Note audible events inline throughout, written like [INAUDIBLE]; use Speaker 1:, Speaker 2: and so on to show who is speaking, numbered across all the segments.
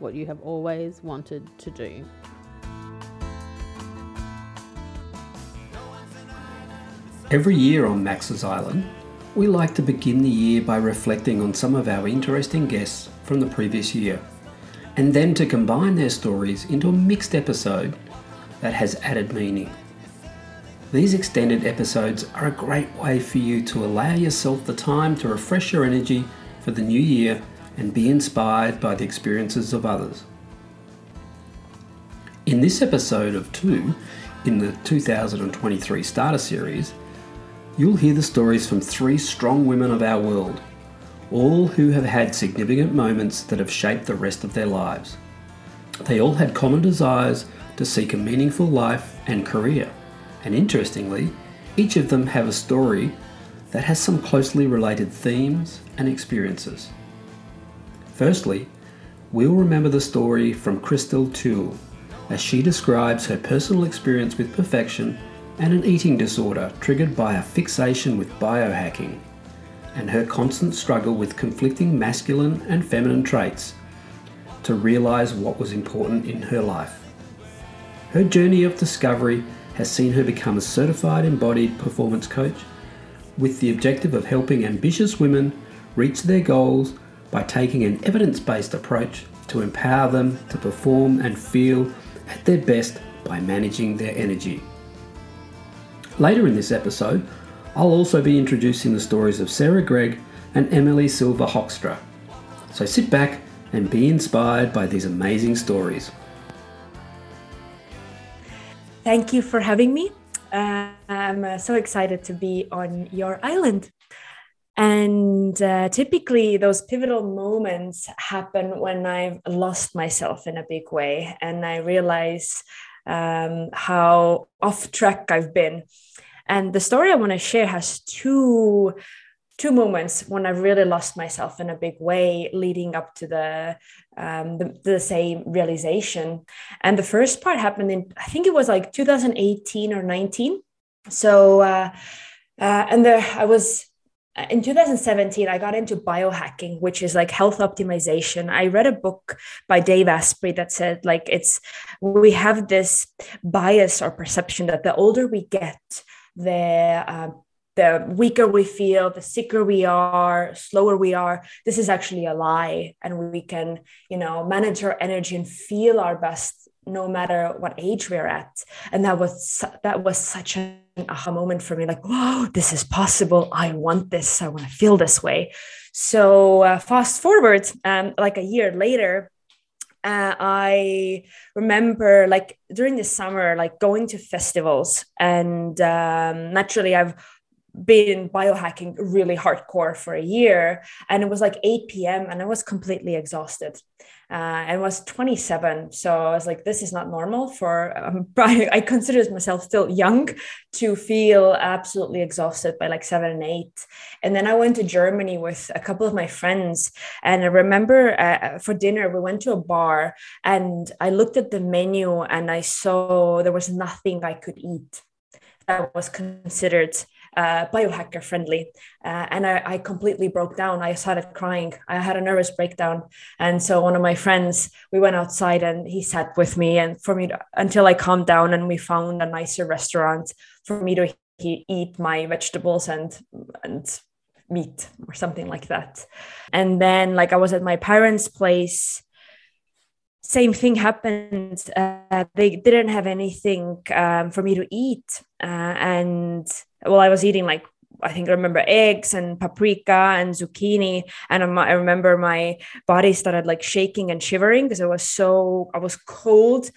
Speaker 1: what you have always wanted to do.
Speaker 2: Every year on Max's Island, we like to begin the year by reflecting on some of our interesting guests from the previous year, and then to combine their stories into a mixed episode that has added meaning. These extended episodes are a great way for you to allow yourself the time to refresh your energy for the new year and be inspired by the experiences of others. In this episode of 2 in the 2023 Starter Series, you'll hear the stories from three strong women of our world, all who have had significant moments that have shaped the rest of their lives. They all had common desires to seek a meaningful life and career. And interestingly, each of them have a story that has some closely related themes and experiences. Firstly, we'll remember the story from Crystal Toole as she describes her personal experience with perfection and an eating disorder triggered by a fixation with biohacking, and her constant struggle with conflicting masculine and feminine traits to realize what was important in her life. Her journey of discovery has seen her become a certified embodied performance coach with the objective of helping ambitious women reach their goals by taking an evidence based approach to empower them to perform and feel at their best by managing their energy. Later in this episode, I'll also be introducing the stories of Sarah Gregg and Emily Silva Hoekstra. So sit back and be inspired by these amazing stories.
Speaker 3: Thank you for having me. Uh, I'm uh, so excited to be on your island. And uh, typically, those pivotal moments happen when I've lost myself in a big way and I realize um, how off track I've been. And the story I want to share has two two moments when I really lost myself in a big way, leading up to the um, the, the, same realization. And the first part happened in I think it was like 2018 or 19. So uh, uh, and there I was in 2017 i got into biohacking which is like health optimization i read a book by dave asprey that said like it's we have this bias or perception that the older we get the uh, the weaker we feel, the sicker we are, slower we are. This is actually a lie, and we can, you know, manage our energy and feel our best no matter what age we're at. And that was that was such an aha moment for me. Like, whoa, this is possible. I want this. I want to feel this way. So uh, fast forward, um, like a year later, uh, I remember like during the summer, like going to festivals, and um, naturally, I've been biohacking really hardcore for a year, and it was like 8 p.m. and I was completely exhausted. Uh, and was 27, so I was like, "This is not normal." For um, [LAUGHS] I consider myself still young to feel absolutely exhausted by like seven and eight. And then I went to Germany with a couple of my friends, and I remember uh, for dinner we went to a bar, and I looked at the menu and I saw there was nothing I could eat that was considered uh, biohacker friendly. Uh, and I, I, completely broke down. I started crying. I had a nervous breakdown. And so one of my friends, we went outside and he sat with me and for me to, until I calmed down and we found a nicer restaurant for me to he, eat my vegetables and and meat or something like that. And then like I was at my parents' place same thing happened. Uh, they didn't have anything um, for me to eat, uh, and well, I was eating like I think I remember eggs and paprika and zucchini, and I remember my body started like shaking and shivering because I was so I was cold.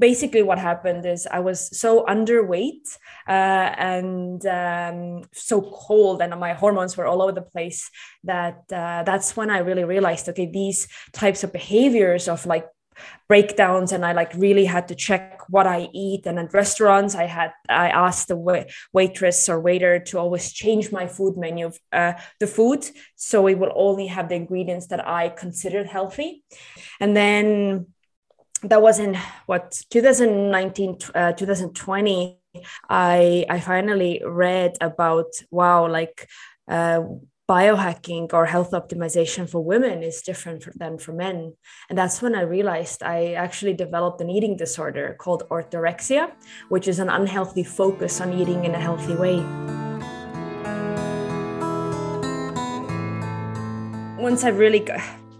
Speaker 3: Basically, what happened is I was so underweight uh, and um, so cold, and my hormones were all over the place. That uh, that's when I really realized, okay, these types of behaviors of like breakdowns and i like really had to check what i eat. And at restaurants i had i asked the wait- waitress or waiter to always change my food menu uh, the food. So it will only have the ingredients that i considered healthy. And then that was in what 2019 uh, 2020 i i finally read about wow like uh, biohacking or health optimization for women is different than for men. And that's when I realized I actually developed an eating disorder called orthorexia, which is an unhealthy focus on eating in a healthy way. Once I really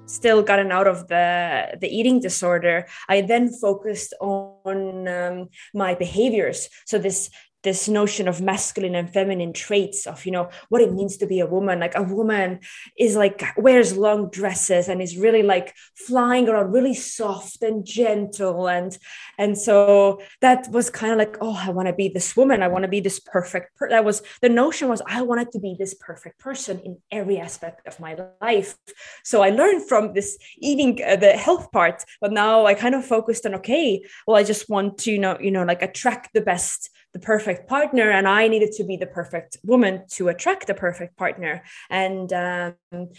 Speaker 3: still gotten out of the the eating disorder i then focused on um, my behaviors so this this notion of masculine and feminine traits of you know what it means to be a woman. Like a woman is like wears long dresses and is really like flying around really soft and gentle. And and so that was kind of like oh i want to be this woman. I want to be this perfect per-. that was the notion was i wanted to be this perfect person in every aspect of my life. So i learned from this eating uh, the health part but now i kind of focused on okay well i just want to you know you know like attract the best the perfect partner and i needed to be the perfect woman to attract the perfect partner. And um,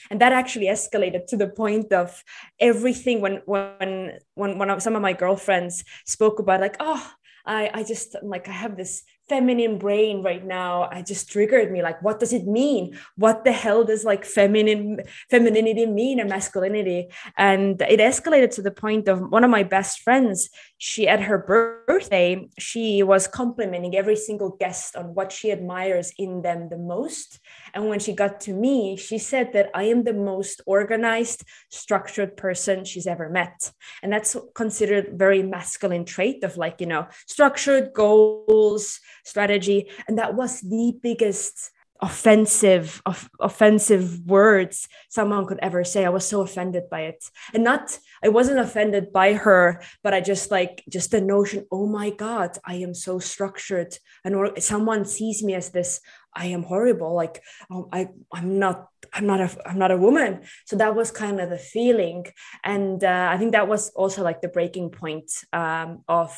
Speaker 3: and that actually escalated to the point of everything when when when of some of my girlfriends spoke about like oh I, I just like I have this feminine brain right now i just triggered me like what does it mean? What the hell does like feminine femininity mean and masculinity? And it escalated to the point of one of my best friends she at her birthday she was complimenting every single guest on what she admires in them the most. And when she got to me she said that i am the most organized structured person she's ever met. And that's considered very masculine trait of like you know structured goals strategy. And that was the biggest offensive of offensive words someone could ever say. I was so offended by it. And not i wasn't offended by her but i just like just the notion oh my god i am so structured. And or someone sees me as this I am horrible. Like oh, I, I'm not, I'm not a, I'm not a woman. So that was kind of the feeling, and uh, I think that was also like the breaking point um, of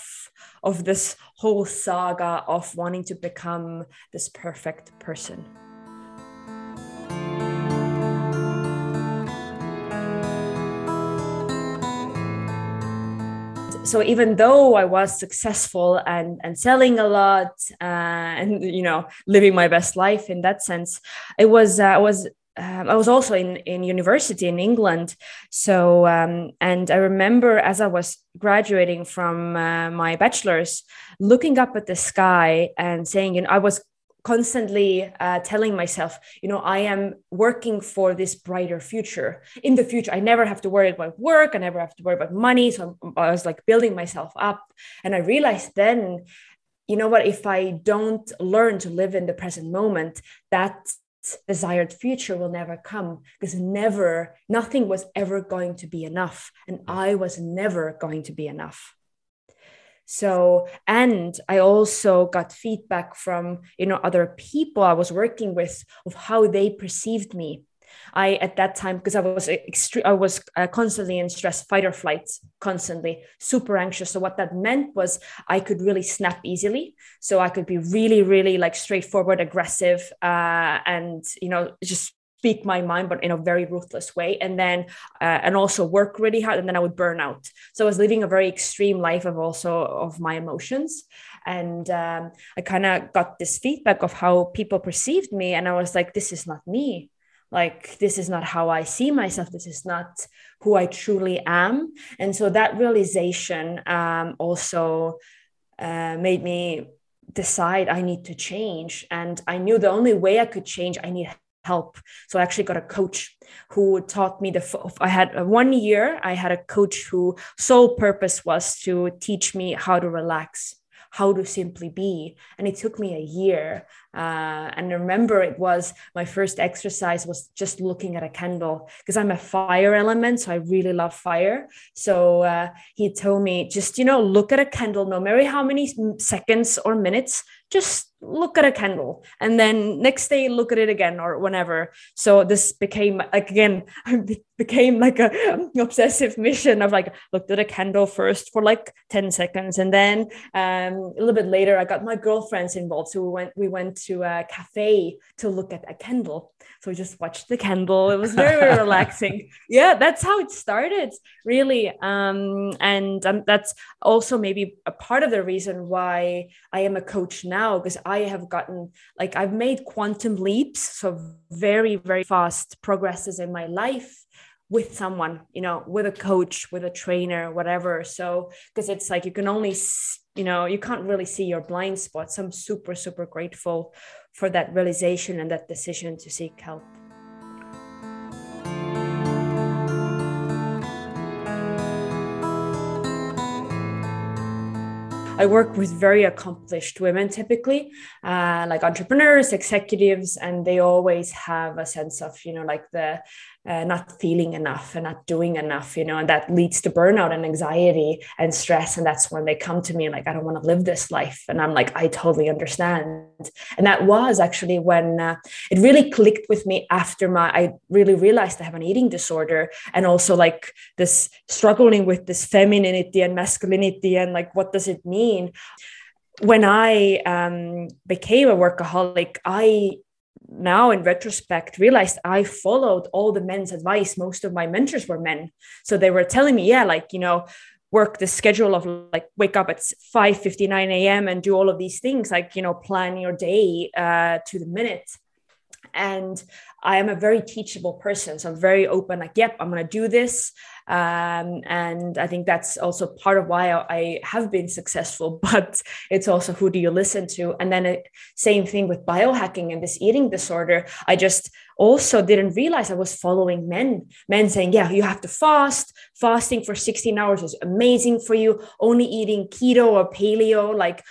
Speaker 3: of this whole saga of wanting to become this perfect person. So even though I was successful and and selling a lot uh, and you know living my best life in that sense, it was uh, I was um, I was also in in university in England. So um, and I remember as I was graduating from uh, my bachelor's, looking up at the sky and saying, you know, I was constantly uh, telling myself, you know, I am working for this brighter future. In the future, I never have to worry about work. I never have to worry about money. So I was like building myself up. And I realized then, you know what, if I don't learn to live in the present moment, that desired future will never come because never, nothing was ever going to be enough. And I was never going to be enough so and i also got feedback from you know other people i was working with of how they perceived me. I at that time because i was extreme i was uh, constantly in stress fight or flight constantly super anxious. So what that meant was i could really snap easily. So i could be really really like straightforward aggressive uh, and you know just speak my mind but in a very ruthless way. And then uh, and also work really hard and then i would burn out. So i was living a very extreme life of also of my emotions. And um, i kind of got this feedback of how people perceived me and i was like this is not me. Like this is not how i see myself. This is not who i truly am. And so that realization um, also uh, made me decide i need to change. And i knew the only way i could change i need help. So I actually got a coach who taught me the. I had uh, one year. I had a coach who sole purpose was to teach me how to relax how to simply be and it took me a year uh, and remember it was my first exercise was just looking at a candle because I'm a fire element. So I really love fire. So uh, he told me just, you know, look at a candle, no matter how many seconds or minutes, just look at a candle and then next day look at it again or whenever so this became like again [LAUGHS] became like a [LAUGHS] obsessive mission of like looked at a candle first for like 10 seconds and then um, a little bit later i got my girlfriends involved so we went we went to a cafe to look at a candle so we just watched the candle. It was very, very relaxing. [LAUGHS] Yeah, that's how it started, really. Um, and um, that's also maybe a part of the reason why I am a coach now, because I have gotten like I've made quantum leaps, so very, very fast progresses in my life with someone you know with a coach with a trainer whatever so because it's like you can only you know you can't really see your blind spots i'm super super grateful for that realization and that decision to seek help. I work with very accomplished women typically, uh, like entrepreneurs, executives, and they always have a sense of, you know, like the uh, not feeling enough and not doing enough, you know, and that leads to burnout and anxiety and stress. And that's when they come to me like, I don't want to live this life. And I'm like, I totally understand. And that was actually when uh, it really clicked with me after my, I really realized I have an eating disorder and also like this struggling with this femininity and masculinity and like, what does it mean? When I um, became a workaholic, I now in retrospect realized i followed all the men's advice. Most of my mentors were men. So they were telling me yeah like you know work the schedule of like wake up at 5 59 a.m and do all of these things like you know plan your day uh, to the minute and I am a very teachable person. So I'm very open, like, yep, I'm going to do this. Um, and I think that's also part of why I, have been successful, [LAUGHS] but it's also who do you listen to? And then, it, same thing with biohacking and this eating disorder. I just also didn't realize I was following men, men saying, yeah, you have to fast. Fasting for 16 hours is amazing for you. Only eating keto or paleo, like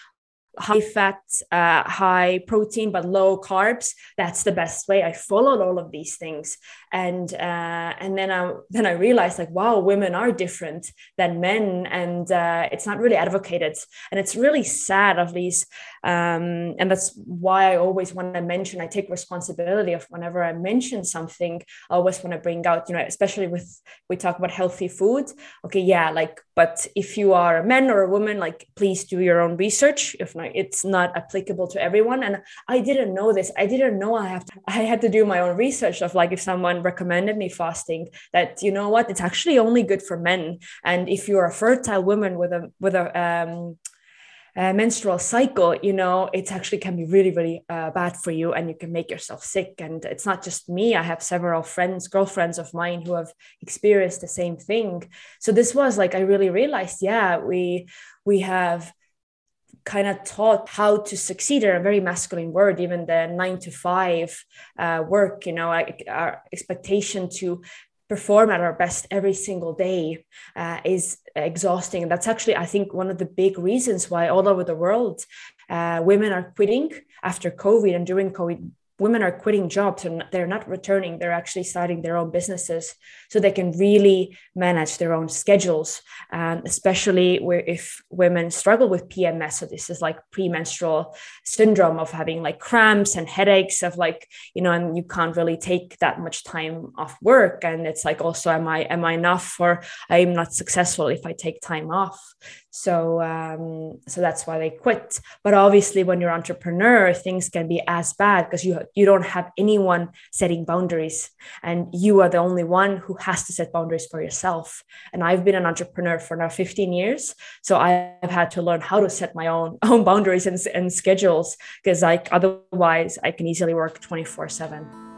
Speaker 3: high fat, uh, high protein, but low carbs. That's the best way. I followed all of these things, and uh, and then I then I realized like, wow, women are different than men, and uh, it's not really advocated, and it's really sad of these, um, and that's why I always want to mention. I take responsibility of whenever I mention something. I always want to bring out, you know, especially with we talk about healthy food. Okay, yeah, like, but if you are a man or a woman, like, please do your own research. If not, it's not applicable to everyone, and I didn't know this. I didn't know I have to. I had to do my own research of like if someone recommended me fasting that you know what it's actually only good for men and if you're a fertile woman with a with a um, menstrual cycle, you know, it actually can be really, really uh, bad for you and you can make yourself sick. And it's not just me. I have several friends, girlfriends of mine who have experienced the same thing. So this was like, I really realized, yeah, we, we have kind of taught how to succeed in a very masculine word even the nine to five uh, work you know our expectation to perform at our best every single day uh, is exhausting. And that's actually i think one of the big reasons why all over the world uh, women are quitting after covid and during covid women are quitting jobs and they're not returning they're actually starting their own businesses so they can really manage their own schedules. And especially where if women struggle with pms so this is like premenstrual syndrome of having like cramps and headaches of like you know and you can't really take that much time off work. And it's like also am i am i enough or i'm not successful if i take time off so um, so that's why they quit. But obviously when you're entrepreneur things can be as bad because you you don't have anyone setting boundaries. And you are the only one who has to set boundaries for yourself. And i've been an entrepreneur for now 15 years. So i've had to learn how to set my own [LAUGHS] own boundaries and, and schedules because like otherwise i can easily work 24 7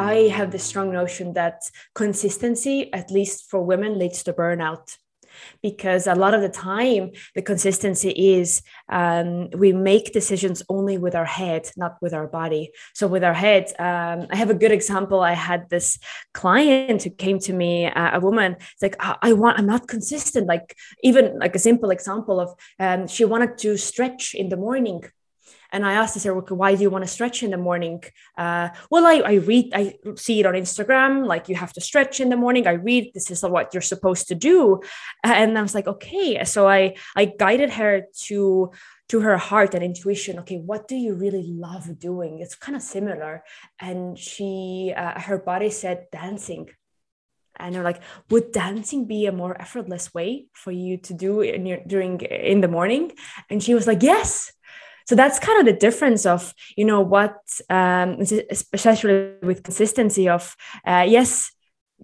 Speaker 3: I have the strong notion that consistency, at least for women, leads to burnout. because a lot of the time the consistency is um, we make decisions only with our head not with our body. So with our head um, i have a good example. I had this client who came to me uh, a woman it's like I-, I, want i'm not consistent. Like even like a simple example of um, she wanted to stretch in the morning and I asked her, why do you want to stretch in the morning? Uh, well, I, I read, I see it on Instagram, like you have to stretch in the morning. I read this is what you're supposed to do. And I was like, okay. So I, I guided her to, to her heart and intuition. Okay, what do you really love doing? It's kind of similar. And she, uh, her body said dancing and they're like would dancing be a more effortless way for you to do in your during in the morning and she was like yes so that's kind of the difference of you know what um, especially with consistency of uh, yes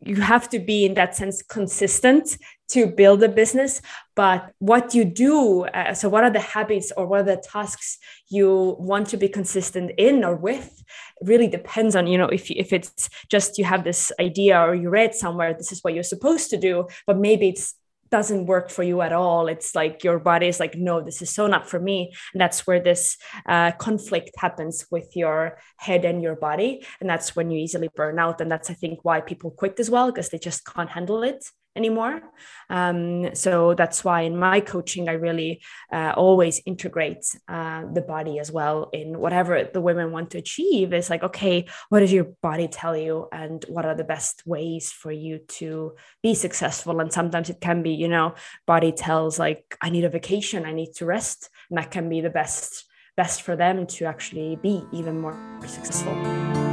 Speaker 3: you have to be in that sense consistent to build a business but what you do uh, so what are the habits or what are the tasks you want to be consistent in or with really depends on you know if, if it's just you have this idea or you read somewhere this is what you're supposed to do but maybe it's doesn't work for you at all. It's like your body is like no this is so not for me. And that's where this uh, conflict happens with your head and your body. And that's when you easily burn out. And that's i think why people quit as well because they just can't handle it anymore. Um, so that's why in my coaching, I really uh, always integrate uh, the body as well in whatever the women want to achieve. It's like, okay, what does your body tell you? And what are the best ways for you to be successful? And sometimes it can be, you know, body tells like, I need a vacation, I need to rest. And that can be the best best for them to actually be even more successful.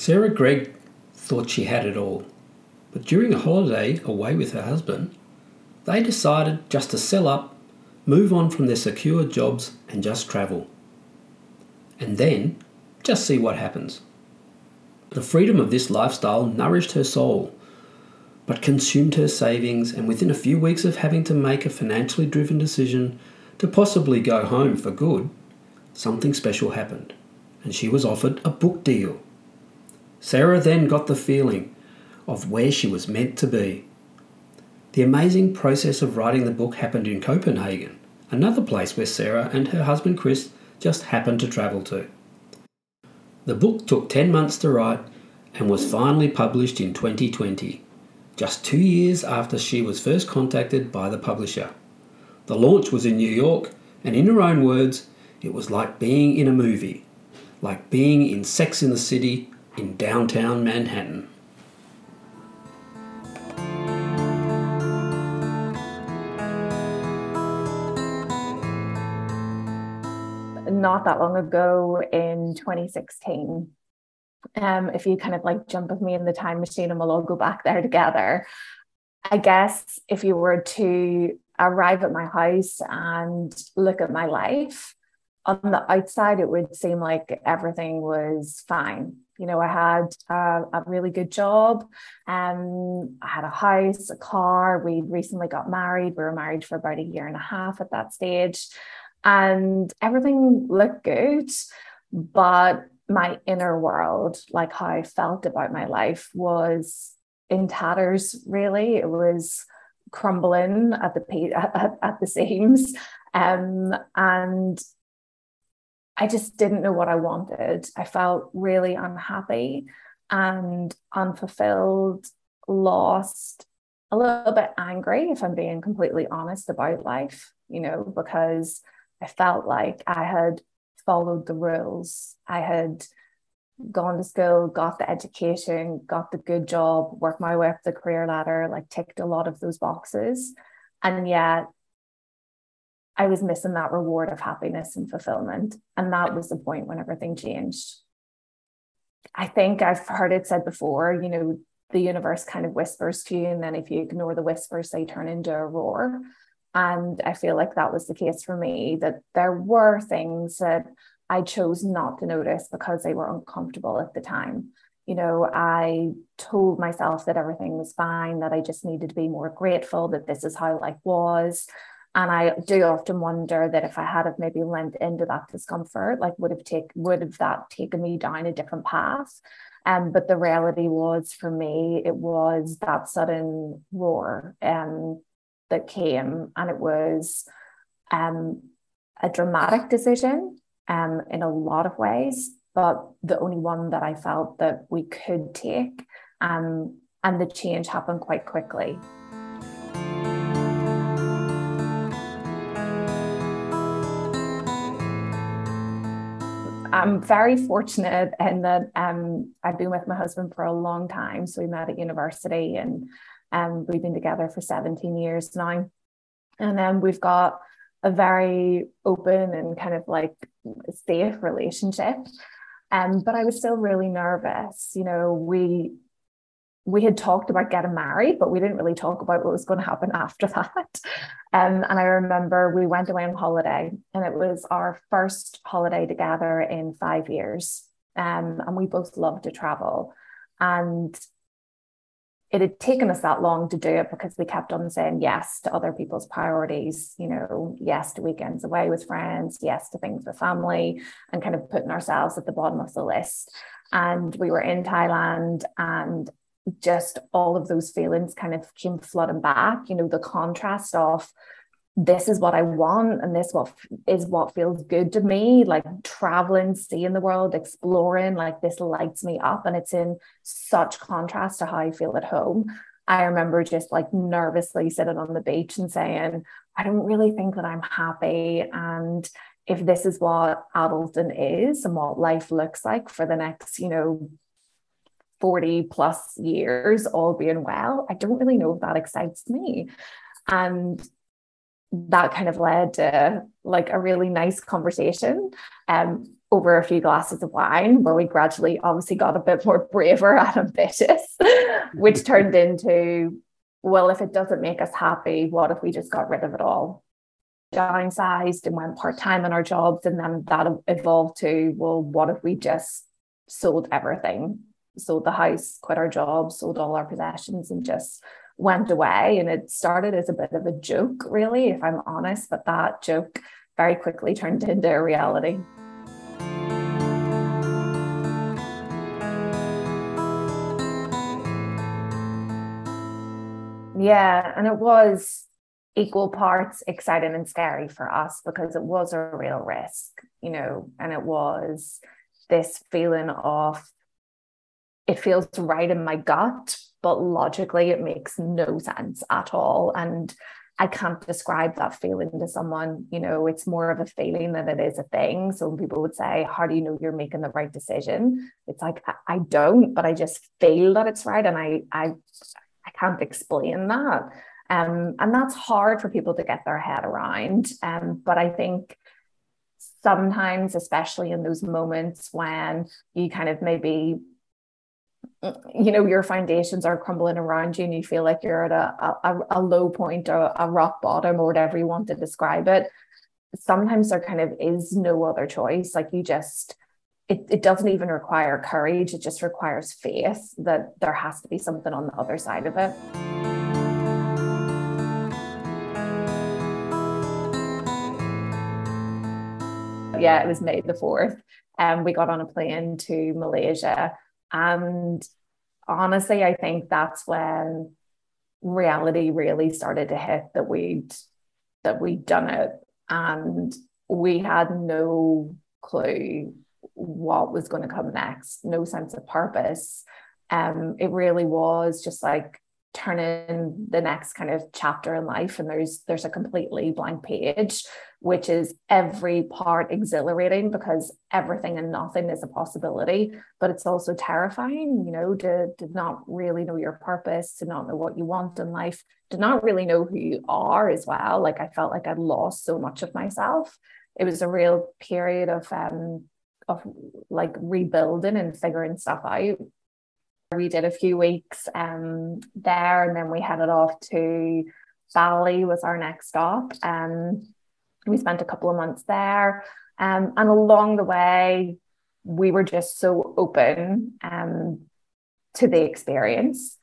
Speaker 2: Sarah Gregg thought she had it all, but during a holiday away with her husband, they decided just to sell up, move on from their secure jobs, and just travel. And then just see what happens. The freedom of this lifestyle nourished her soul, but consumed her savings, and within a few weeks of having to make a financially driven decision to possibly go home for good, something special happened, and she was offered a book deal. Sarah then got the feeling of where she was meant to be. The amazing process of writing the book happened in Copenhagen, another place where Sarah and her husband Chris just happened to travel to. The book took 10 months to write and was finally published in 2020, just two years after she was first contacted by the publisher. The launch was in New York, and in her own words, it was like being in a movie, like being in Sex in the City in downtown Manhattan.
Speaker 4: Not that long ago in 2016, um, if you kind of like jump with me in the time machine and we'll all go back there together. I guess if you were to arrive at my house and look at my life, on the outside, it would seem like everything was fine. You know, I had a, a really good job. Um, I had a house, a car. We recently got married. We were married for about a year and a half at that stage, and everything looked good. But my inner world, like how I felt about my life, was in tatters. Really, it was crumbling at the [LAUGHS] at, at the seams. Um, and I just didn't know what I wanted. I felt really unhappy and unfulfilled, lost, a little bit angry, if I'm being completely honest about life, you know, because I felt like I had followed the rules. I had gone to school, got the education, got the good job, worked my way up the career ladder, like ticked a lot of those boxes. And yet I was missing that reward of happiness and fulfillment. And that was the point when everything changed. I think I've heard it said before, you know, the universe kind of whispers to you. And then if you ignore the whispers, they turn into a roar. And I feel like that was the case for me, that there were things that I chose not to notice because they were uncomfortable at the time. You know, I told myself that everything was fine, that I just needed to be more grateful, that this is how life was And I do often wonder that if I had have maybe lent into that discomfort, like would have take would have that taken me down a different path. Um, but the reality was for me, it was that sudden roar um, that came, and it was um, a dramatic decision um, in a lot of ways, but the only one that I felt that we could take. Um, and the change happened quite quickly. I'm very fortunate in that um, I've been with my husband for a long time. So we met at university and um, we've been together for 17 years now. And then we've got a very open and kind of like safe relationship. Um, but I was still really nervous. You know, we we had talked about getting married, but we didn't really talk about what was going to happen [LAUGHS] after that. Um, and I remember we went away on holiday, and it was our first holiday together in five years. Um, and we both loved to travel. And it had taken us that long to do it because we kept on saying yes to other people's priorities, you know, yes to weekends away with friends, yes to things with family, and kind of putting ourselves at the bottom of the list. And we were in Thailand and just all of those feelings kind of came flooding back, you know, the contrast of this is what I want and this what is what feels good to me like traveling seeing the world exploring like this lights me up and it's in such contrast to how I feel at home. I remember just like nervously sitting on the beach and saying I don't really think that I'm happy and if this is what adulting is and what life looks like for the next you know 40 plus years all being well I don't really know if that excites me. And that kind of led to like a really nice conversation um, over a few glasses of wine where we gradually obviously got a bit more [LAUGHS] braver and ambitious [LAUGHS] which turned into well if it doesn't make us happy what if we just got rid of it all? Downsized and went part-time in our jobs and then that evolved to well what if we just sold everything sold the house quit our jobs sold all our possessions and just went away. And it started as a bit of a joke, really, if I'm honest, but that joke very quickly turned into a reality. Yeah, and it was equal parts exciting and scary for us because it was a real risk, you know, and it was this feeling of it feels right in my gut, but logically it makes no sense at all. And I can't describe that feeling to someone. You know, it's more of a feeling than it is a thing. So people would say, How do you know you're making the right decision? It's like I don't, but I just feel that it's right. And I I I can't explain that. Um, and that's hard for people to get their head around. Um, but I think sometimes, especially in those moments when you kind of maybe Mm, you know your foundations are crumbling around you and you feel like you're at a, a, a low point or a rock bottom or whatever you want to describe it. Sometimes there kind of is no other choice. Like you just it, it doesn't even require courage. It just requires faith that there has to be something on the other side of it. Yeah it was may the 4th and um, we got on a plane to malaysia and honestly, I think that's when reality really started to hit that we'd that we'd done it and we had no clue what was going to come next, no sense of purpose. Um, it really was just like turning the next kind of chapter in life and there's there's a completely blank page which is every part exhilarating because everything and nothing is a possibility but it's also terrifying you know to, to not really know your purpose to not know what you want in life to not really know who you are as well like i felt like i'd lost so much of myself it was a real period of um of like rebuilding and figuring stuff out we did a few weeks um, there and then we headed off to Bali was our next stop. Um, we spent a couple of months there. Um, and along the way, we were just so open um, to the experience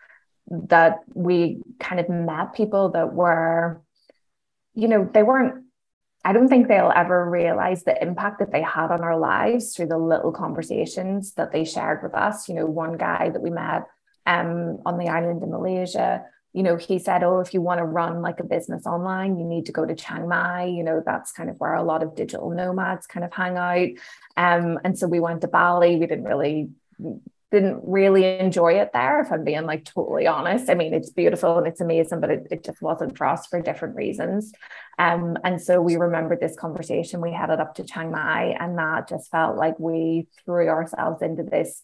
Speaker 4: that we kind of met people that were you know, they weren't, I don't think they'll ever realize the impact that they had on our lives through the little conversations that they shared with us. You know, one guy that we met um, on the island in Malaysia, you know, he said, Oh, if you want to run like a business online, you need to go to Chiang Mai. You know, that's kind of where a lot of digital nomads kind of hang out. Um, and so we went to Bali. We didn't really didn't really enjoy it there, if I'm being like totally honest. I mean, it's beautiful and it's amazing, but it, it just wasn't for us for different reasons. Um, and so we remembered this conversation. We headed up to Chiang Mai, and that just felt like we threw ourselves into this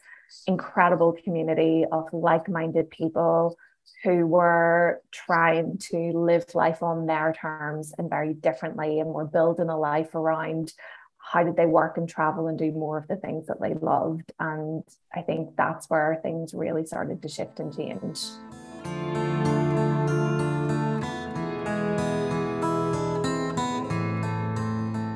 Speaker 4: incredible community of like-minded people who were trying to live life on their terms and very differently and were building a life around how did they work and travel and do more of the things that they loved and i think that's where things really started to shift and change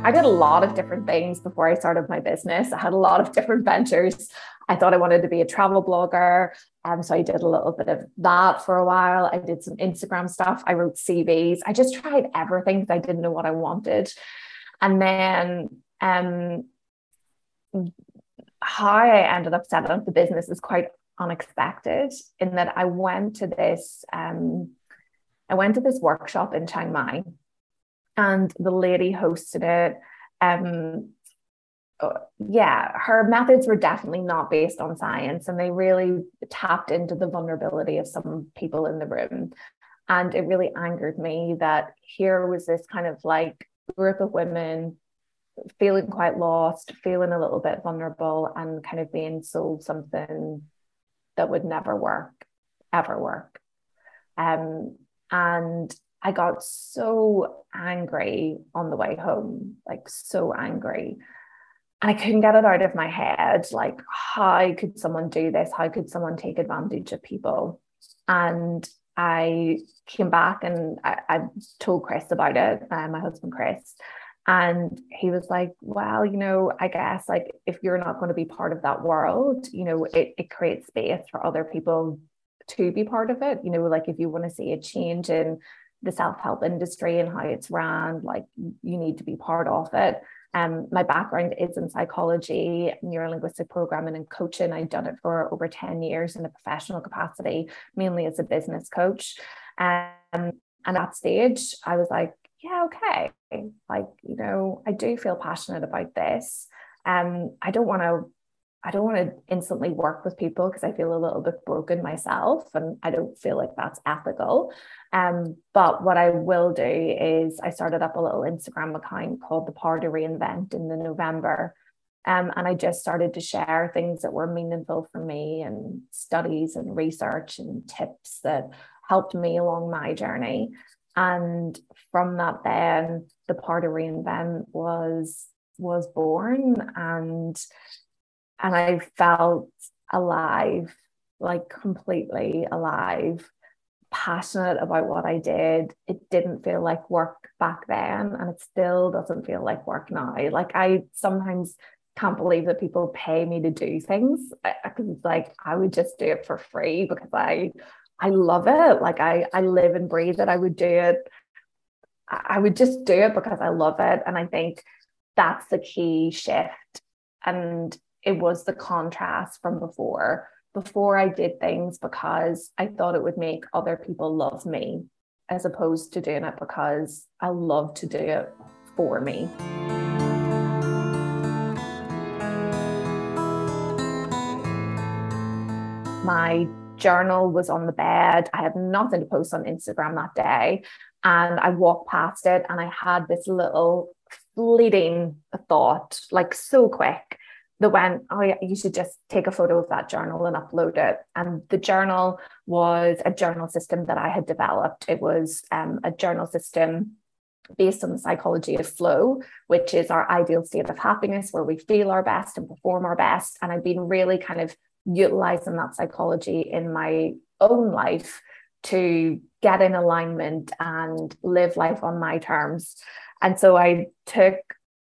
Speaker 4: I did a lot of different things before I started my business. I had a lot of different ventures. I thought I wanted to be a travel blogger. Um, so I did a little bit of that for a while. I did some Instagram stuff. I wrote CVs. I just tried everything because I didn't know what I wanted. And then um, how I ended up setting up the business is quite unexpected in that I went to this um, I went to this workshop in Chiang Mai and the lady hosted it. Um, yeah, her methods were definitely not based on science, and they really tapped into the vulnerability of some people in the room. And it really angered me that here was this kind of like group of women feeling quite lost, feeling a little bit vulnerable, and kind of being sold something that would never work, ever work. Um, and I got so angry on the way home, like so angry. And I couldn't get it out of my head. Like, how could someone do this? How could someone take advantage of people? And I came back and I, I told Chris about it, uh, my husband Chris, and he was like well you know i guess like if you're not going to be part of that world you know it, it creates space for other people to be part of it you know like if you want to see a change in the self-help industry and how it's ran like you need to be part of it um, my background is in psychology, neurolinguistic programming, and coaching. I've done it for over 10 years in a professional capacity, mainly as a business coach. Um, and at that stage, I was like, yeah, okay. Like, you know, I do feel passionate about this. Um, I don't want to I don't want to instantly work with people because I feel a little bit broken myself and I don't feel like that's ethical. Um, but what I will do is I started up a little Instagram account called the Power to Reinvent in the November. Um, and I just started to share things that were meaningful for me and studies and research and tips that helped me along my journey. And from that, then the Power to Reinvent was was born, and and I felt alive, like completely alive, passionate about what I did. It didn't feel like work back then, and it still doesn't feel like work now. Like I sometimes can't believe that people pay me to do things because it's like I would just do it for free because I I love it. Like I I live and breathe it. I would do it. I would just do it because I love it. And I think that's the key shift. And it was the contrast from before. Before I did things because I thought it would make other people love me, as opposed to doing it because I love to do it for me. My journal was on the bed. I had nothing to post on Instagram that day. And I walked past it and I had this little fleeting thought, like so quick, that went, Oh, yeah, you should just take a photo of that journal and upload it. And the journal was a journal system that I had developed. It was um, a journal system based on the psychology of flow, which is our ideal state of happiness where we feel our best and perform our best. And I've been really kind of utilizing that psychology in my own life to get in alignment and live life on my terms. And so I took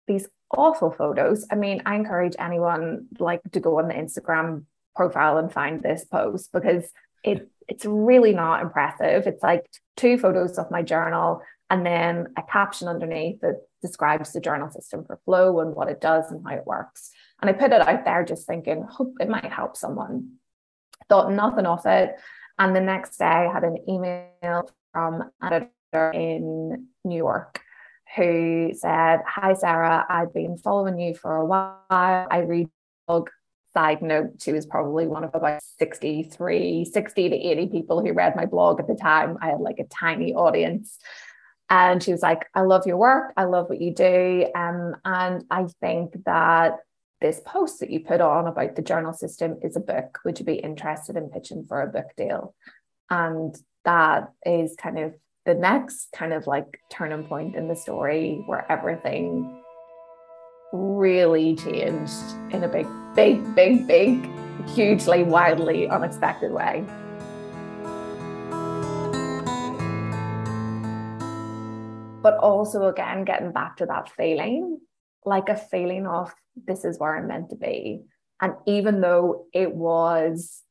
Speaker 4: these awful photos. I mean, I encourage anyone like to go on the Instagram profile and find this post because it it's really not impressive. It's like two photos of my journal and then a caption underneath that describes the journal system for flow and what it does and how it works. And I put it out there just thinking, hope it might help someone. Thought nothing of it. And the next day I had an email from an editor in New York who said, Hi Sarah, I've been following you for a while. I read blog. Side note, she was probably one of about 63, 60 to 80 people who read my blog at the time. I had like a tiny audience. And she was like, I love your work. I love what you do. Um, and I think that this post that you put on about the journal system is a book. Would you be interested in pitching for a book deal? And that is kind of the next kind of like turning point in the story where everything really changed in a big, big, big, big, hugely, wildly unexpected way. But also, again, getting back to that feeling like a feeling of this is where I'm meant to be. And even though it was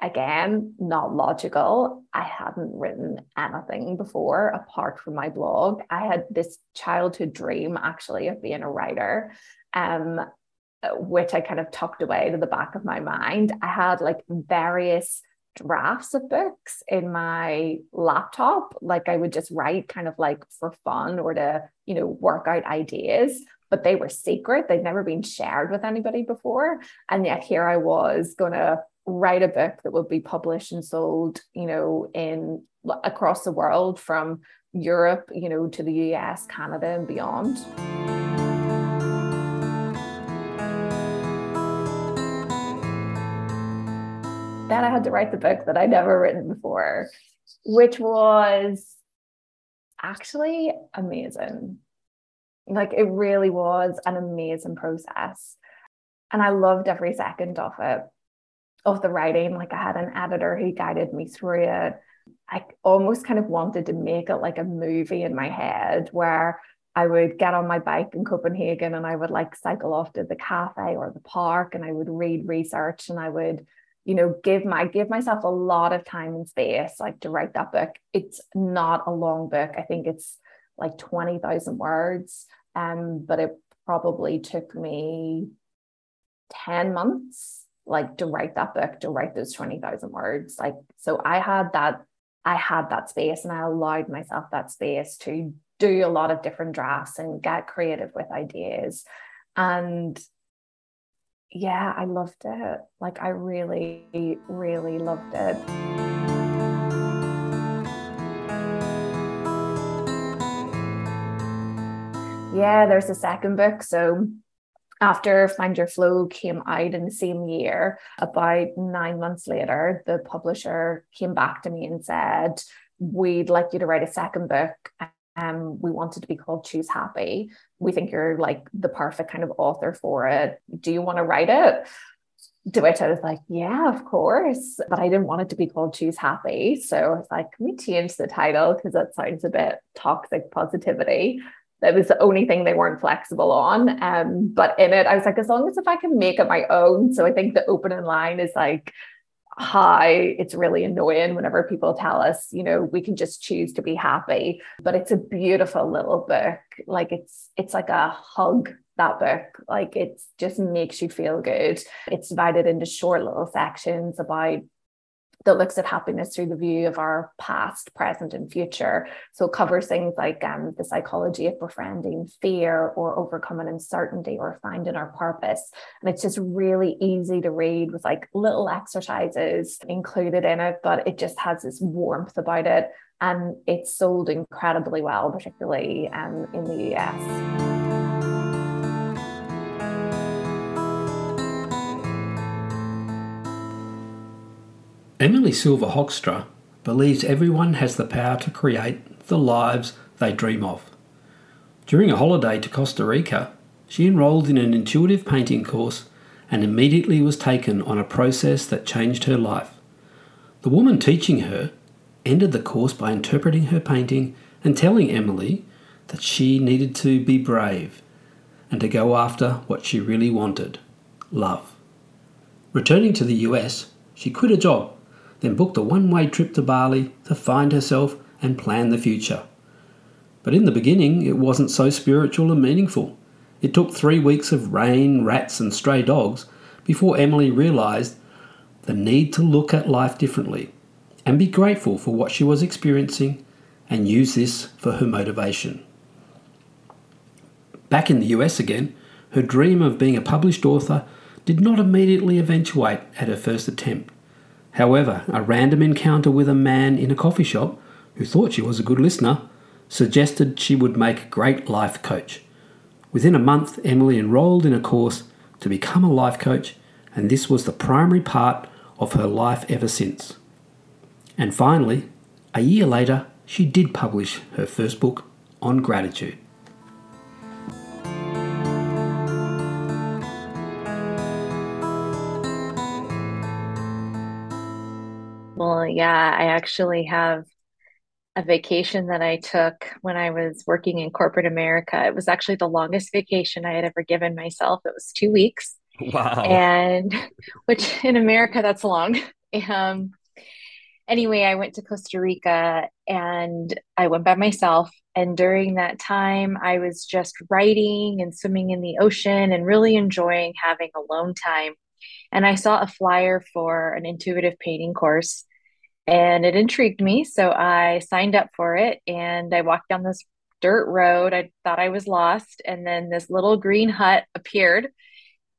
Speaker 4: again, not logical. I hadn't written anything before apart from my blog. I had this childhood dream actually of being a writer, um, which I kind of tucked away to the back of my mind. I had like various drafts of books in my laptop. Like I would just write kind of like for fun or to, you know, work out ideas but they were secret. They'd never been shared with anybody before. And yet here I was going to write a book that would be published and sold, you know, in across the world from Europe, you know, to the US, Canada, and beyond. Then I had to write the book that I'd never written before, which was actually amazing. Like it really was an amazing process. And I loved every second of it of the writing. Like I had an editor who guided me through it. I almost kind of wanted to make it like a movie in my head where I would get on my bike in Copenhagen and I would like cycle off to the cafe or the park and I would read research and I would, you know, give my give myself a lot of time and space like to write that book. It's not a long book. I think it's like 20,000 words. Um, but it probably took me 10 months like to write that book, to write those 20,000 words. Like, so I had that, I had that space and I allowed myself that space to do a lot of different drafts and get creative with ideas. And yeah, I loved it. Like, I really, really loved it. Yeah, there's a second book. So after Find Your Flow came out in the same year, about nine months later, the publisher came back to me and said, We'd like you to write a second book. Um, we wanted to be called Choose Happy. We think you're like the perfect kind of author for it. Do you want to write it? to which I was like, yeah, of course. But I didn't want it to be called Choose Happy. So I was like, can we change the title? Because that sounds a bit toxic positivity that was the only thing they weren't flexible on. Um, but in it, I was like, as long as if I can make it my own. So I think the opening line is like, hi, it's really annoying whenever people tell us, you know, we can just choose to be happy. But it's a beautiful little book. Like it's it's like a hug that book like it just makes you feel good it's divided into short little sections about that looks at happiness through the view of our past, present, and future. So it covers things like um, the psychology of befriending fear or overcoming uncertainty or finding our purpose. And it's just really easy to read with like little exercises included in it, but it just has this warmth about it. And it's sold incredibly well, particularly um, in the US.
Speaker 2: Emily Silver Hoekstra believes everyone has the power to create the lives they dream of. During a holiday to Costa Rica, she enrolled in an intuitive painting course and immediately was taken on a process that changed her life. The woman teaching her ended the course by interpreting her painting and telling Emily that she needed to be brave and to go after what she really wanted love. Returning to the US, she quit a job then booked a one way trip to Bali to find herself and plan the future. But in the beginning, it wasn't so spiritual and meaningful. It took three weeks of rain, rats, and stray dogs before Emily realised the need to look at life differently and be grateful for what she was experiencing and use this for her motivation. Back in the US again, her dream of being a published author did not immediately eventuate at her first attempt. However, a random encounter with a man in a coffee shop who thought she was a good listener suggested she would make a great life coach. Within a month, Emily enrolled in a course to become a life coach, and this was the primary part of her life ever since. And finally, a year later, she did publish her first book on gratitude.
Speaker 5: Yeah, I actually have a vacation that I took when I was working in corporate America. It was actually the longest vacation I had ever given myself. It was two weeks.
Speaker 2: Wow.
Speaker 5: And [LAUGHS] which in America, that's long. [LAUGHS] Um, anyway, I went to Costa Rica and I went by myself. And during that time, I was just writing and swimming in the ocean and really enjoying having alone time. And I saw a flyer for an intuitive painting course and it intrigued me. So I signed up for it and I walked down this dirt road. I thought I was lost. And then this little green hut appeared.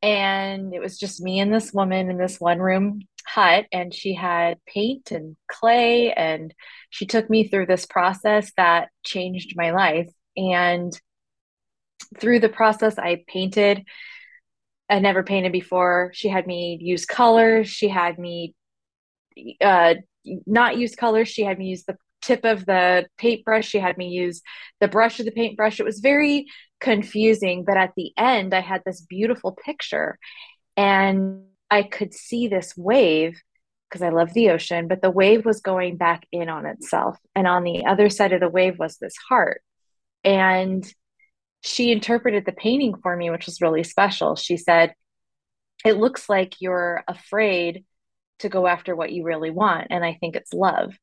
Speaker 5: And it was just me and this woman in this one room hut. And she had paint and clay. And she took me through this process that changed my life. And through the process, I painted. I never painted before. She had me use colors. She had me uh, not use colors. She had me use the tip of the paintbrush. She had me use the brush of the paintbrush. It was very confusing, but at the end, I had this beautiful picture and I could see this wave because I love the ocean, but the wave was going back in on itself. And on the other side of the wave was this heart. And she interpreted the painting for me, which was really special. She said, It looks like you're afraid to go after what you really want. And I think it's love.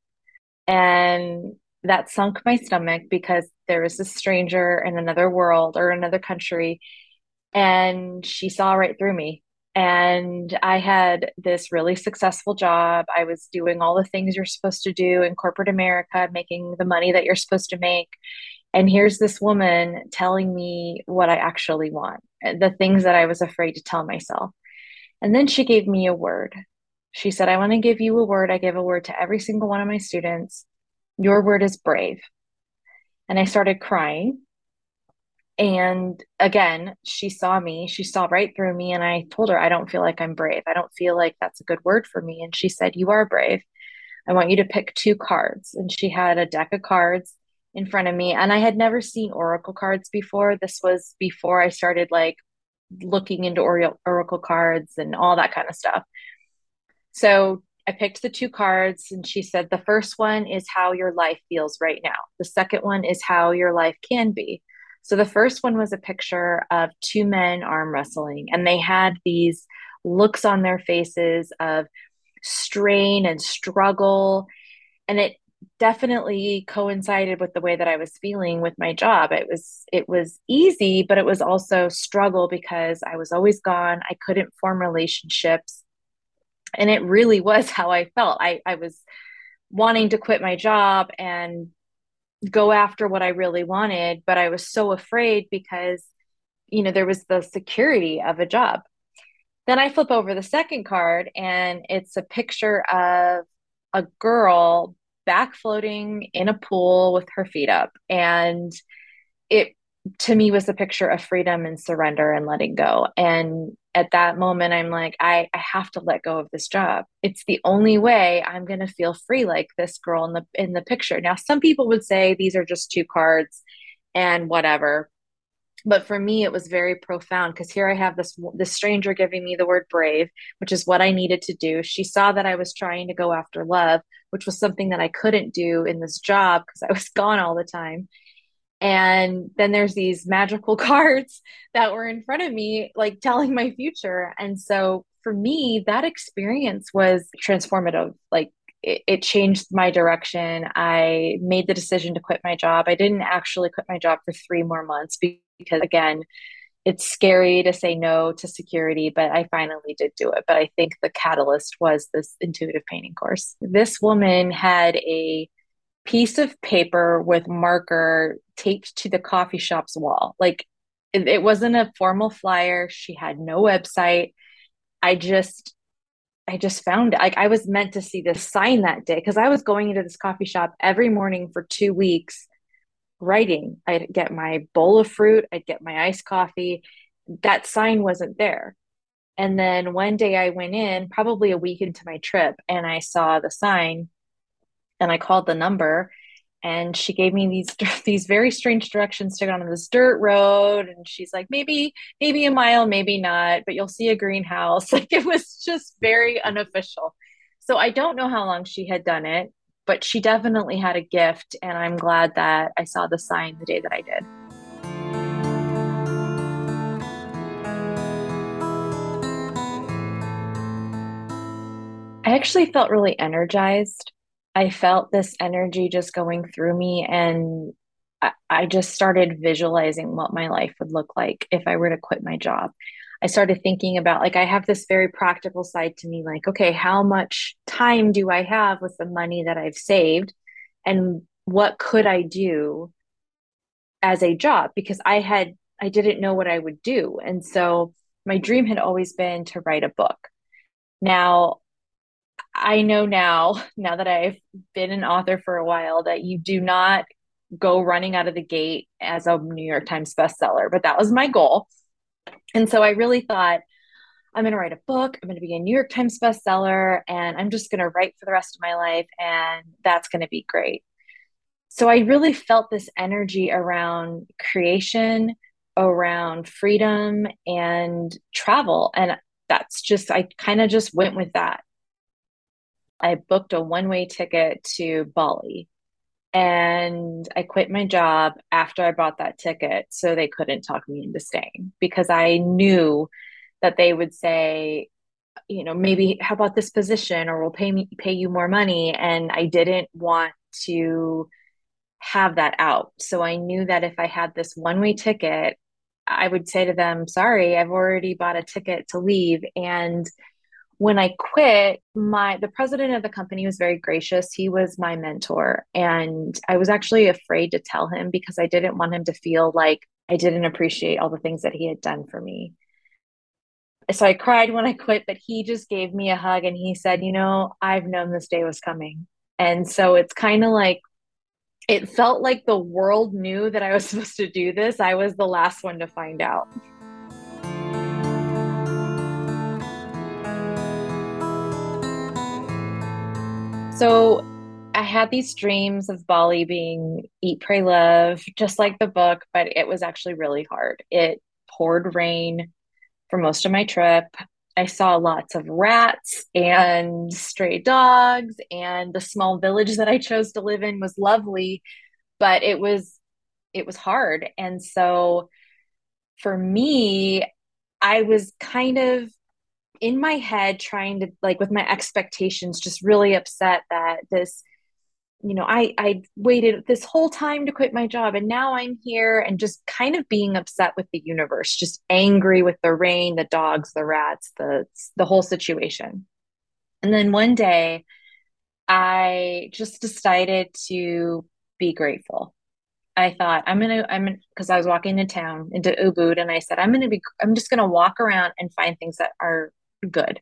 Speaker 5: And that sunk my stomach because there was a stranger in another world or another country. And she saw right through me. And I had this really successful job. I was doing all the things you're supposed to do in corporate America, making the money that you're supposed to make. And here's this woman telling me what I actually want, the things that I was afraid to tell myself. And then she gave me a word. She said, I want to give you a word. I give a word to every single one of my students. Your word is brave. And I started crying. And again, she saw me, she saw right through me. And I told her, I don't feel like I'm brave. I don't feel like that's a good word for me. And she said, You are brave. I want you to pick two cards. And she had a deck of cards in front of me. And I had never seen oracle cards before. This was before I started like looking into oracle cards and all that kind of stuff. So I picked the two cards, and she said the first one is how your life feels right now. The second one is how your life can be. So the first one was a picture of two men arm wrestling, and they had these looks on their faces of strain and struggle. And it definitely coincided with the way that I was feeling with my job. It was it was easy, but it was also struggle because I was always gone. I couldn't form relationships and it really was how I felt. I, I was wanting to quit my job and go after what I really wanted, but I was so afraid because, you know, there was the security of a job. Then I flip over the second card and it's a picture of a girl back floating in a pool with her feet up. And it to me was a picture of freedom and surrender and letting go. And at that moment i'm like I, I have to let go of this job. It's the only way i'm going to feel free like this girl in the in the picture. Now some people would say these are just two cards and whatever but for me it was very profound because here i have this this stranger giving me the word brave which is what i needed to do. She saw that i was trying to go after love which was something that i couldn't do in this job because i was [LAUGHS] gone all the time and then there's these magical [LAUGHS] cards that were in front of me like telling my future and so for me that experience was transformative like it, changed my direction. I made the decision to quit my job. I didn't actually quit my job for three more months because, again, it's scary to say no to security, but I finally did do it. But I think the catalyst was this intuitive painting course. This woman had a piece of paper with marker taped to the coffee shop's wall. Like it, it wasn't a formal flyer. She had no website. I just I just found it. Like I was meant to see this sign that day because I was going into this coffee shop every morning for two weeks writing. I'd get my bowl of fruit, I'd get my iced coffee. That sign wasn't there. And then one day I went in, probably a week into my trip, and I saw the sign and I called the number and she gave me these [LAUGHS] these very strange directions to go on this dirt road and she's like maybe maybe a mile maybe not but you'll see a greenhouse. [LAUGHS] Like it was just very unofficial. So i don't know how long she had done it but she definitely had a gift and i'm glad that i saw the sign the day that i did. I actually felt really energized I felt this energy just going through me and I, I just started visualizing what my life would look like if I were to quit my job. I started thinking about like I have this very practical side to me like okay how much time do I have with the money that I've saved and what could I do as a job because I had I didn't know what I would do and so my dream had always been to write a book. Now I know now, now that I've been an author for a while, that you do not go running out of the gate as a New York Times bestseller, but that was my goal. And so I really thought, I'm going to write a book. I'm going to be a New York Times bestseller, and I'm just going to write for the rest of my life, and that's going to be great. So I really felt this energy around creation, around freedom, and travel. And that's just, I kind of just went with that. I booked a one way ticket to Bali and I quit my job after I bought that ticket so they couldn't talk me into staying because I knew that they would say, you know, maybe how about this position or we'll pay me pay you more money and I didn't want to have that out. So I knew that if I had this one way ticket, I would say to them, sorry, I've already bought a ticket to leave and when I quit, my the president of the company was very gracious. He was my mentor and I was actually afraid to tell him because I didn't want him to feel like I didn't appreciate all the things that he had done for me. So I cried when I quit, but he just gave me a hug and he said, "You know, I've known this day was coming." And so it's kind of like it felt like the world knew that I was [LAUGHS] supposed to do this. I was the last one to find out. So I had these dreams of Bali being eat, pray, love, just like the book, but it was actually really hard. It poured rain for most of my trip. I saw lots of rats and stray dogs, and the small village that I chose to live in was lovely, but it was it was hard. And so for me, I was kind of in my head trying to like with my expectations just really upset that this you know i i waited this whole time to quit my job and now i'm here and just kind of being upset with the universe just angry with the rain the dogs the rats the the whole situation. And then one day i just decided to be grateful. I thought I'm gonna I'm because I was walking into town into Ubud and I said I'm gonna be I'm just gonna walk around and find things that are good.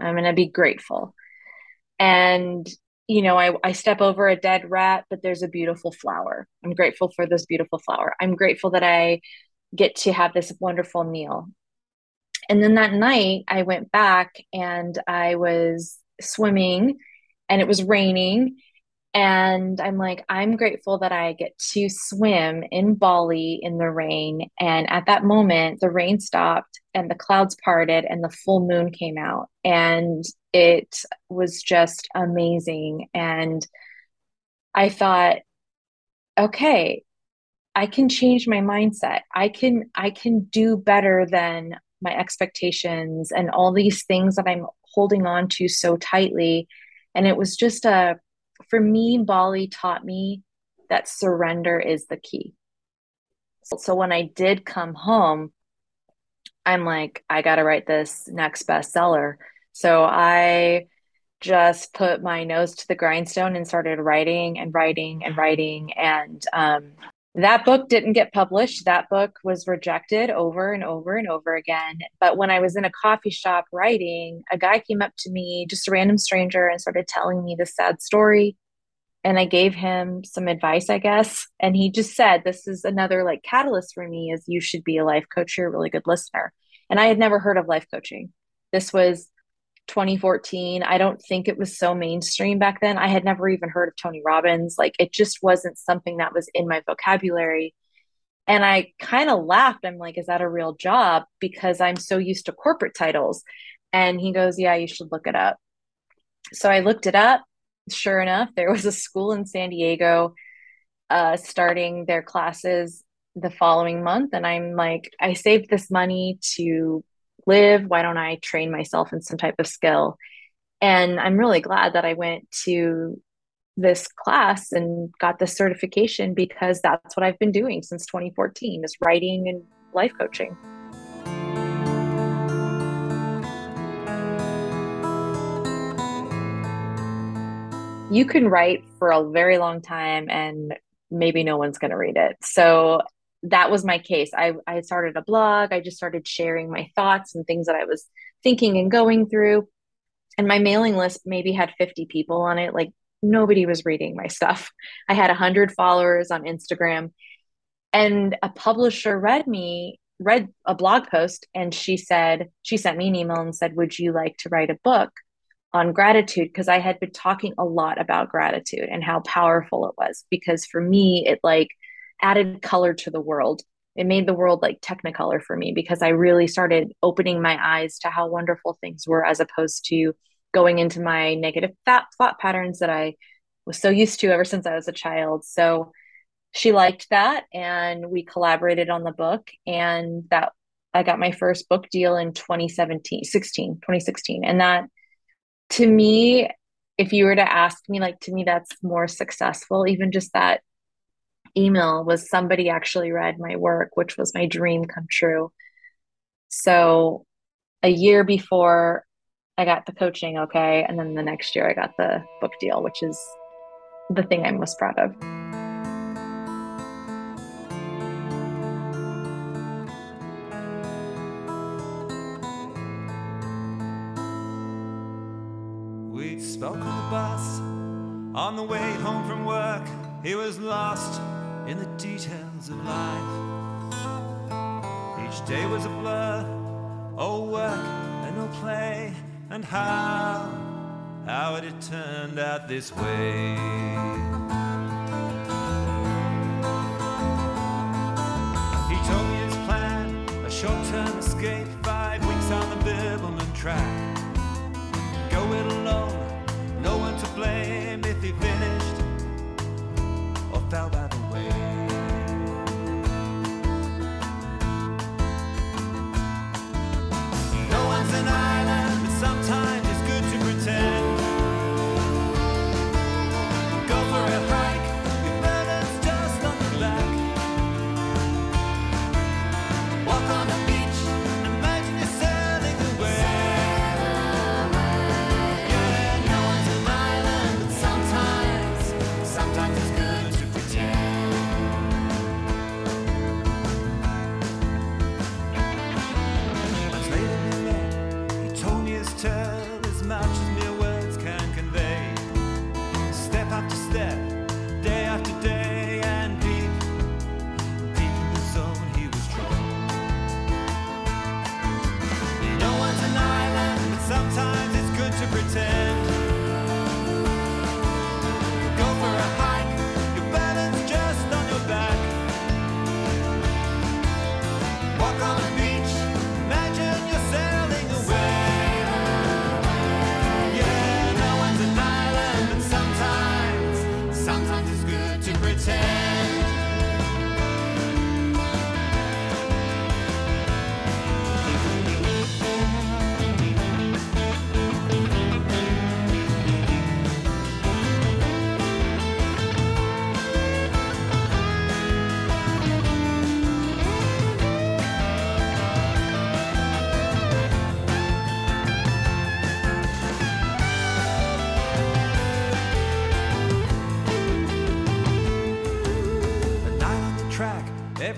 Speaker 5: I'm going to be grateful. And, you know, I, I step over a dead rat, but there's a beautiful flower. I'm grateful for this beautiful flower. I'm grateful that I get to have this wonderful meal. And then that night, I went back and I was swimming and it was raining and I'm like, I'm grateful that I get to swim in Bali in the rain. And at that moment, the rain stopped and the clouds parted and the full moon came out. And it was just amazing. And I thought, okay, I can change my mindset. I can I can do better than my expectations and all these things that I'm holding on to so tightly And it was just a, for me, Bali taught me that surrender is the key. So, so when I did come home, I'm like, I got to write this next bestseller. So I just put my nose to the grindstone and started writing and writing and writing. And um, that book didn't get published. That book was rejected over and over and over again. But when I was in a coffee shop writing, a guy came up to me, just a random stranger, and started telling me this sad story. And I gave him some advice, I guess. And he just said, This is another like catalyst for me is you should be a life coach. You're a really good listener. And I had never heard of life coaching. This was 2014. I don't think it was so mainstream back then. I had never even heard of Tony Robbins. Like it just wasn't something that was in my vocabulary. And I kind of laughed. I'm like, is that a real job? Because I'm so used to corporate titles. And he goes, yeah, you should look it up. So I looked it up. Sure enough, there was a school in San Diego uh, starting their classes the following month. And I'm like, I saved this money to live? Why don't I train myself in some type of skill? And I'm really glad that I went to this class and got this certification because that's what I've been doing since 2014 is writing and life coaching. You can write for a very long time and maybe no one's going to read it. So that was my case. I, I started a blog. I just started sharing my thoughts and things that I was thinking and going through. And my mailing list maybe had 50 people on it. Like nobody was reading my stuff. I had 100 followers on Instagram. And a publisher read me, read a blog post, and she said, she sent me an email and said, Would you like to write a book on gratitude? Because I had been talking a lot about gratitude and how powerful it was. Because for me, it like, added color to the world. It made the world like technicolor for me because I really started opening my eyes to how wonderful things were as opposed to going into my negative thought, thought patterns that I was so used to ever since I was a child. So she liked that and we collaborated on the book and that I got my first book deal in 2017 16 2016 and that to me if you were to ask me like to me that's more successful even just that email was somebody actually read my work, which was my dream come true. So a year before I got the coaching, okay, and then the next year I got the book deal, which is the thing I'm most proud of.
Speaker 6: We spoke on the bus on the way home from work. He was lost in the details of life. Each day was a blur, all work and no play, and how, how it had turned out this way. He told me his plan, a short-term escape, five weeks on the Bibbulmun track. Fell by the Every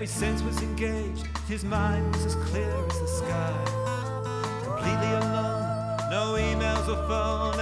Speaker 6: sense was engaged, his mind was as clear as the sky. Completely alone, no emails or phone,